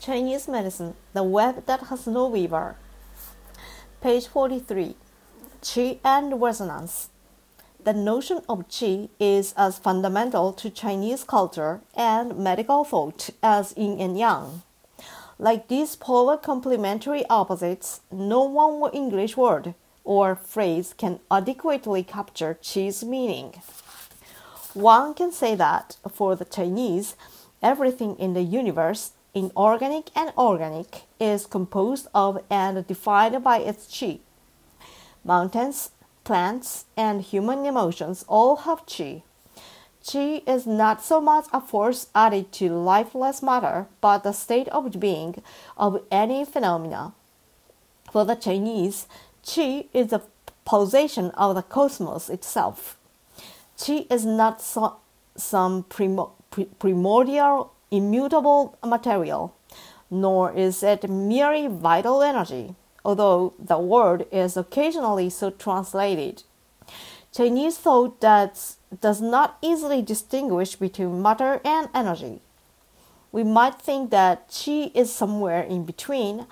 Chinese medicine, the web that has no weaver. Page 43. Qi and resonance. The notion of qi is as fundamental to Chinese culture and medical thought as yin and yang. Like these polar complementary opposites, no one English word or phrase can adequately capture qi's meaning. One can say that for the Chinese, everything in the universe inorganic and organic, is composed of and defined by its qi. Mountains, plants, and human emotions all have qi. Qi is not so much a force added to lifeless matter, but the state of being of any phenomena. For the Chinese, qi is the pulsation of the cosmos itself. Qi is not so, some primordial immutable material, nor is it merely vital energy, although the word is occasionally so translated. Chinese thought that does not easily distinguish between matter and energy. We might think that qi is somewhere in between,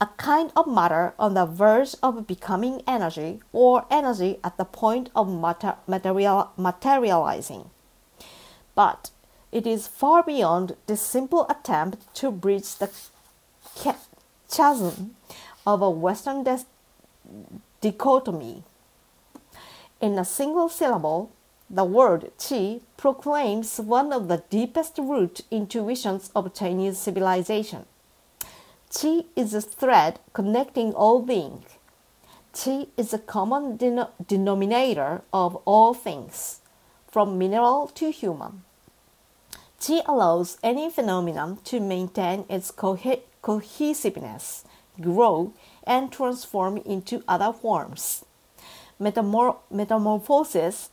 a kind of matter on the verge of becoming energy, or energy at the point of mater- material- materializing. But it is far beyond this simple attempt to bridge the chasm of a Western dichotomy. In a single syllable, the word qi proclaims one of the deepest root intuitions of Chinese civilization. Qi is a thread connecting all being. Qi is a common denominator of all things, from mineral to human. Qi allows any phenomenon to maintain its co- cohesiveness, grow, and transform into other forms. Metamor- metamorphosis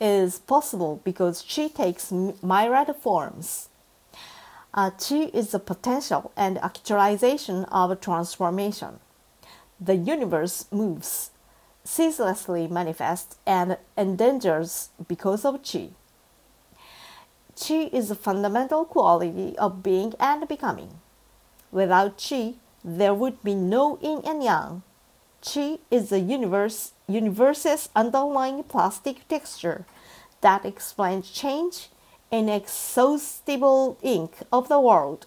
is possible because Qi takes myriad forms. Uh, qi is the potential and actualization of transformation. The universe moves, ceaselessly manifests, and endangers because of Qi. Qi is a fundamental quality of being and becoming. Without Qi, there would be no yin and yang. Qi is the universe, universe's underlying plastic texture that explains change in inexhaustible ink of the world.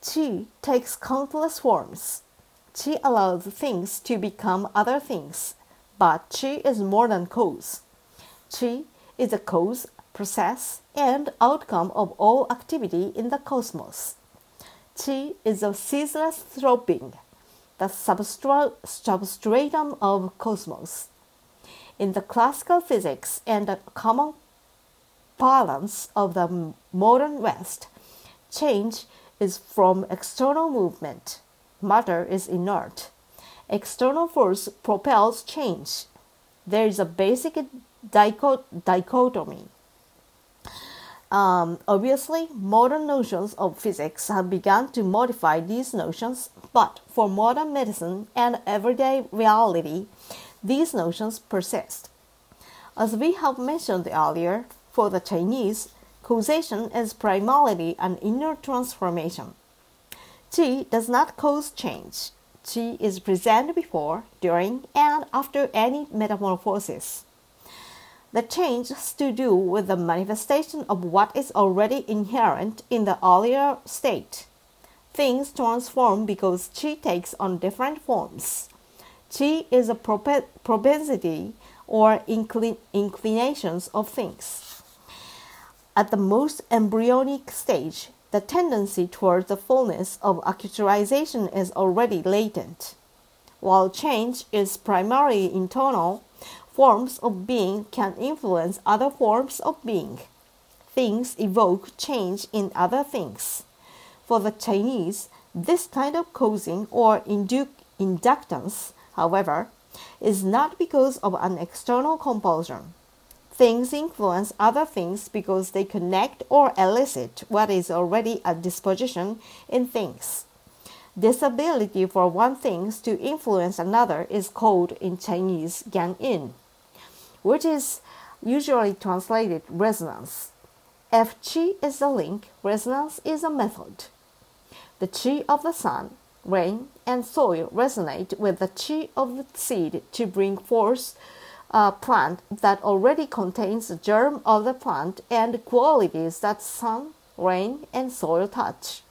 Qi takes countless forms. Qi allows things to become other things, but Qi is more than cause. Qi is a cause process, and outcome of all activity in the cosmos. Qi is a ceaseless throbbing, the substratum of cosmos. In the classical physics and the common parlance of the modern West, change is from external movement. Matter is inert. External force propels change. There is a basic dichotomy. Um, obviously, modern notions of physics have begun to modify these notions, but for modern medicine and everyday reality, these notions persist. As we have mentioned earlier, for the Chinese, causation is primarily an inner transformation. Qi does not cause change. Qi is present before, during, and after any metamorphosis. The change has to do with the manifestation of what is already inherent in the earlier state. Things transform because qi takes on different forms. Qi is a propensity or inclin- inclinations of things. At the most embryonic stage, the tendency towards the fullness of actualization is already latent. While change is primarily internal, forms of being can influence other forms of being. Things evoke change in other things. For the Chinese, this kind of causing or indu- inductance, however, is not because of an external compulsion. Things influence other things because they connect or elicit what is already a disposition in things. This ability for one thing to influence another is called in Chinese Gan Ying which is usually translated resonance. If qi is the link, resonance is a method. The chi of the sun, rain, and soil resonate with the chi of the seed to bring forth a plant that already contains the germ of the plant and qualities that sun, rain, and soil touch.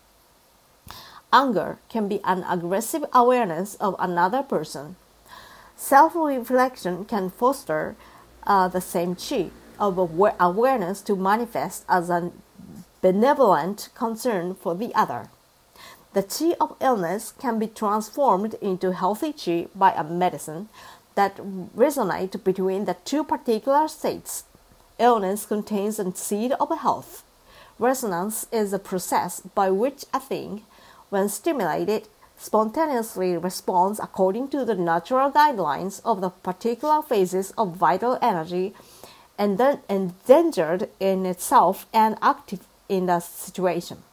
Anger can be an aggressive awareness of another person. Self reflection can foster uh, the same chi of awareness to manifest as a benevolent concern for the other. The chi of illness can be transformed into healthy chi by a medicine that resonate between the two particular states. Illness contains a seed of health. Resonance is a process by which a thing, when stimulated, spontaneously responds according to the natural guidelines of the particular phases of vital energy and then endangered in itself and active in the situation.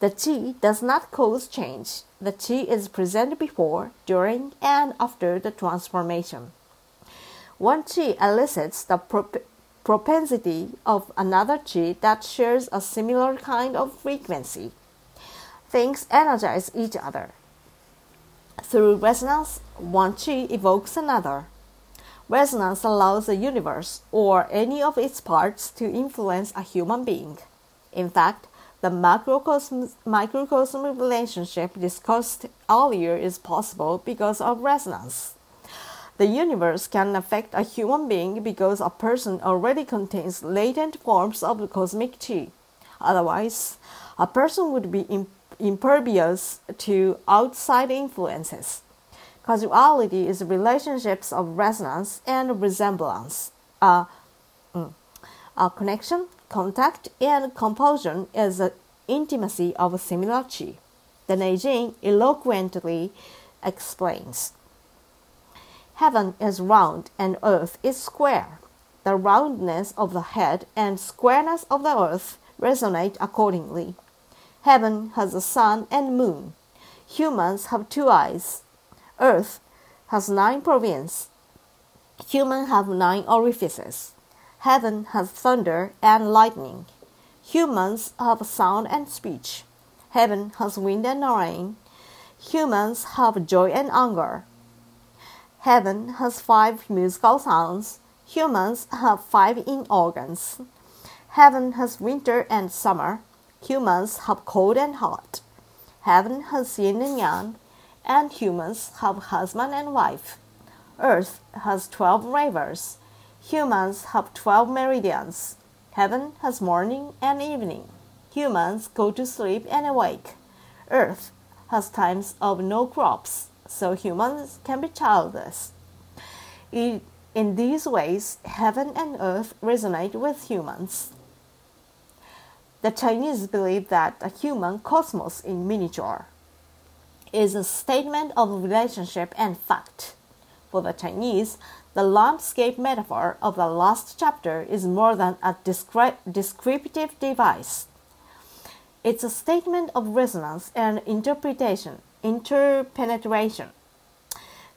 The chi does not cause change. The chi is present before, during, and after the transformation. One chi elicits the prop- propensity of another chi that shares a similar kind of frequency. Things energize each other. Through resonance, one chi evokes another. Resonance allows the universe or any of its parts to influence a human being. In fact, the macrocosm microcosm relationship discussed earlier is possible because of resonance. The universe can affect a human being because a person already contains latent forms of the cosmic chi. Otherwise, a person would be impervious to outside influences. Causality is relationships of resonance and resemblance. Uh, mm, connection Contact and compulsion is the intimacy of a similar chi. The Neijing eloquently explains. Heaven is round and earth is square. The roundness of the head and squareness of the earth resonate accordingly. Heaven has a sun and moon. Humans have two eyes. Earth has nine provinces. Humans have nine orifices. Heaven has thunder and lightning. Humans have sound and speech. Heaven has wind and rain. Humans have joy and anger. Heaven has five musical sounds. Humans have five in organs. Heaven has winter and summer. Humans have cold and hot. Heaven has yin and yang, and humans have husband and wife. Earth has twelve rivers. Humans have 12 meridians. Heaven has morning and evening. Humans go to sleep and awake. Earth has times of no crops, so humans can be childless. In these ways, heaven and earth resonate with humans. The Chinese believe that a human cosmos in miniature is a statement of relationship and fact. For the Chinese, the landscape metaphor of the last chapter is more than a descri- descriptive device. It's a statement of resonance and interpretation, interpenetration.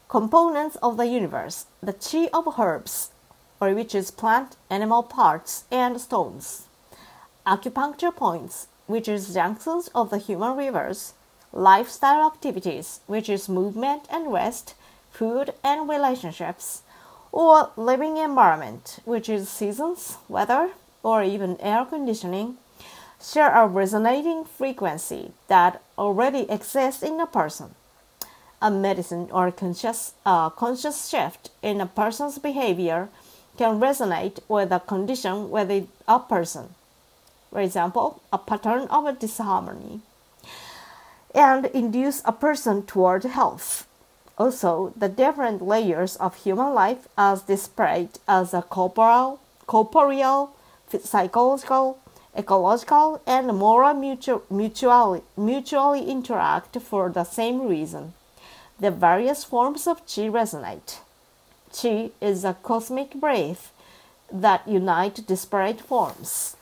Components of the universe, the chi of herbs, or which is plant, animal parts, and stones. Acupuncture points, which is junctions of the human rivers. Lifestyle activities, which is movement and rest, food and relationships or living environment, which is seasons, weather, or even air conditioning, share a resonating frequency that already exists in a person. A medicine or conscious, uh, conscious shift in a person's behavior can resonate with a condition within a person. For example, a pattern of a disharmony and induce a person toward health. Also, the different layers of human life as displayed as a corporal, corporeal, psychological, ecological, and moral mutual, mutually, mutually interact for the same reason. The various forms of chi resonate. Chi is a cosmic breath that unite disparate forms.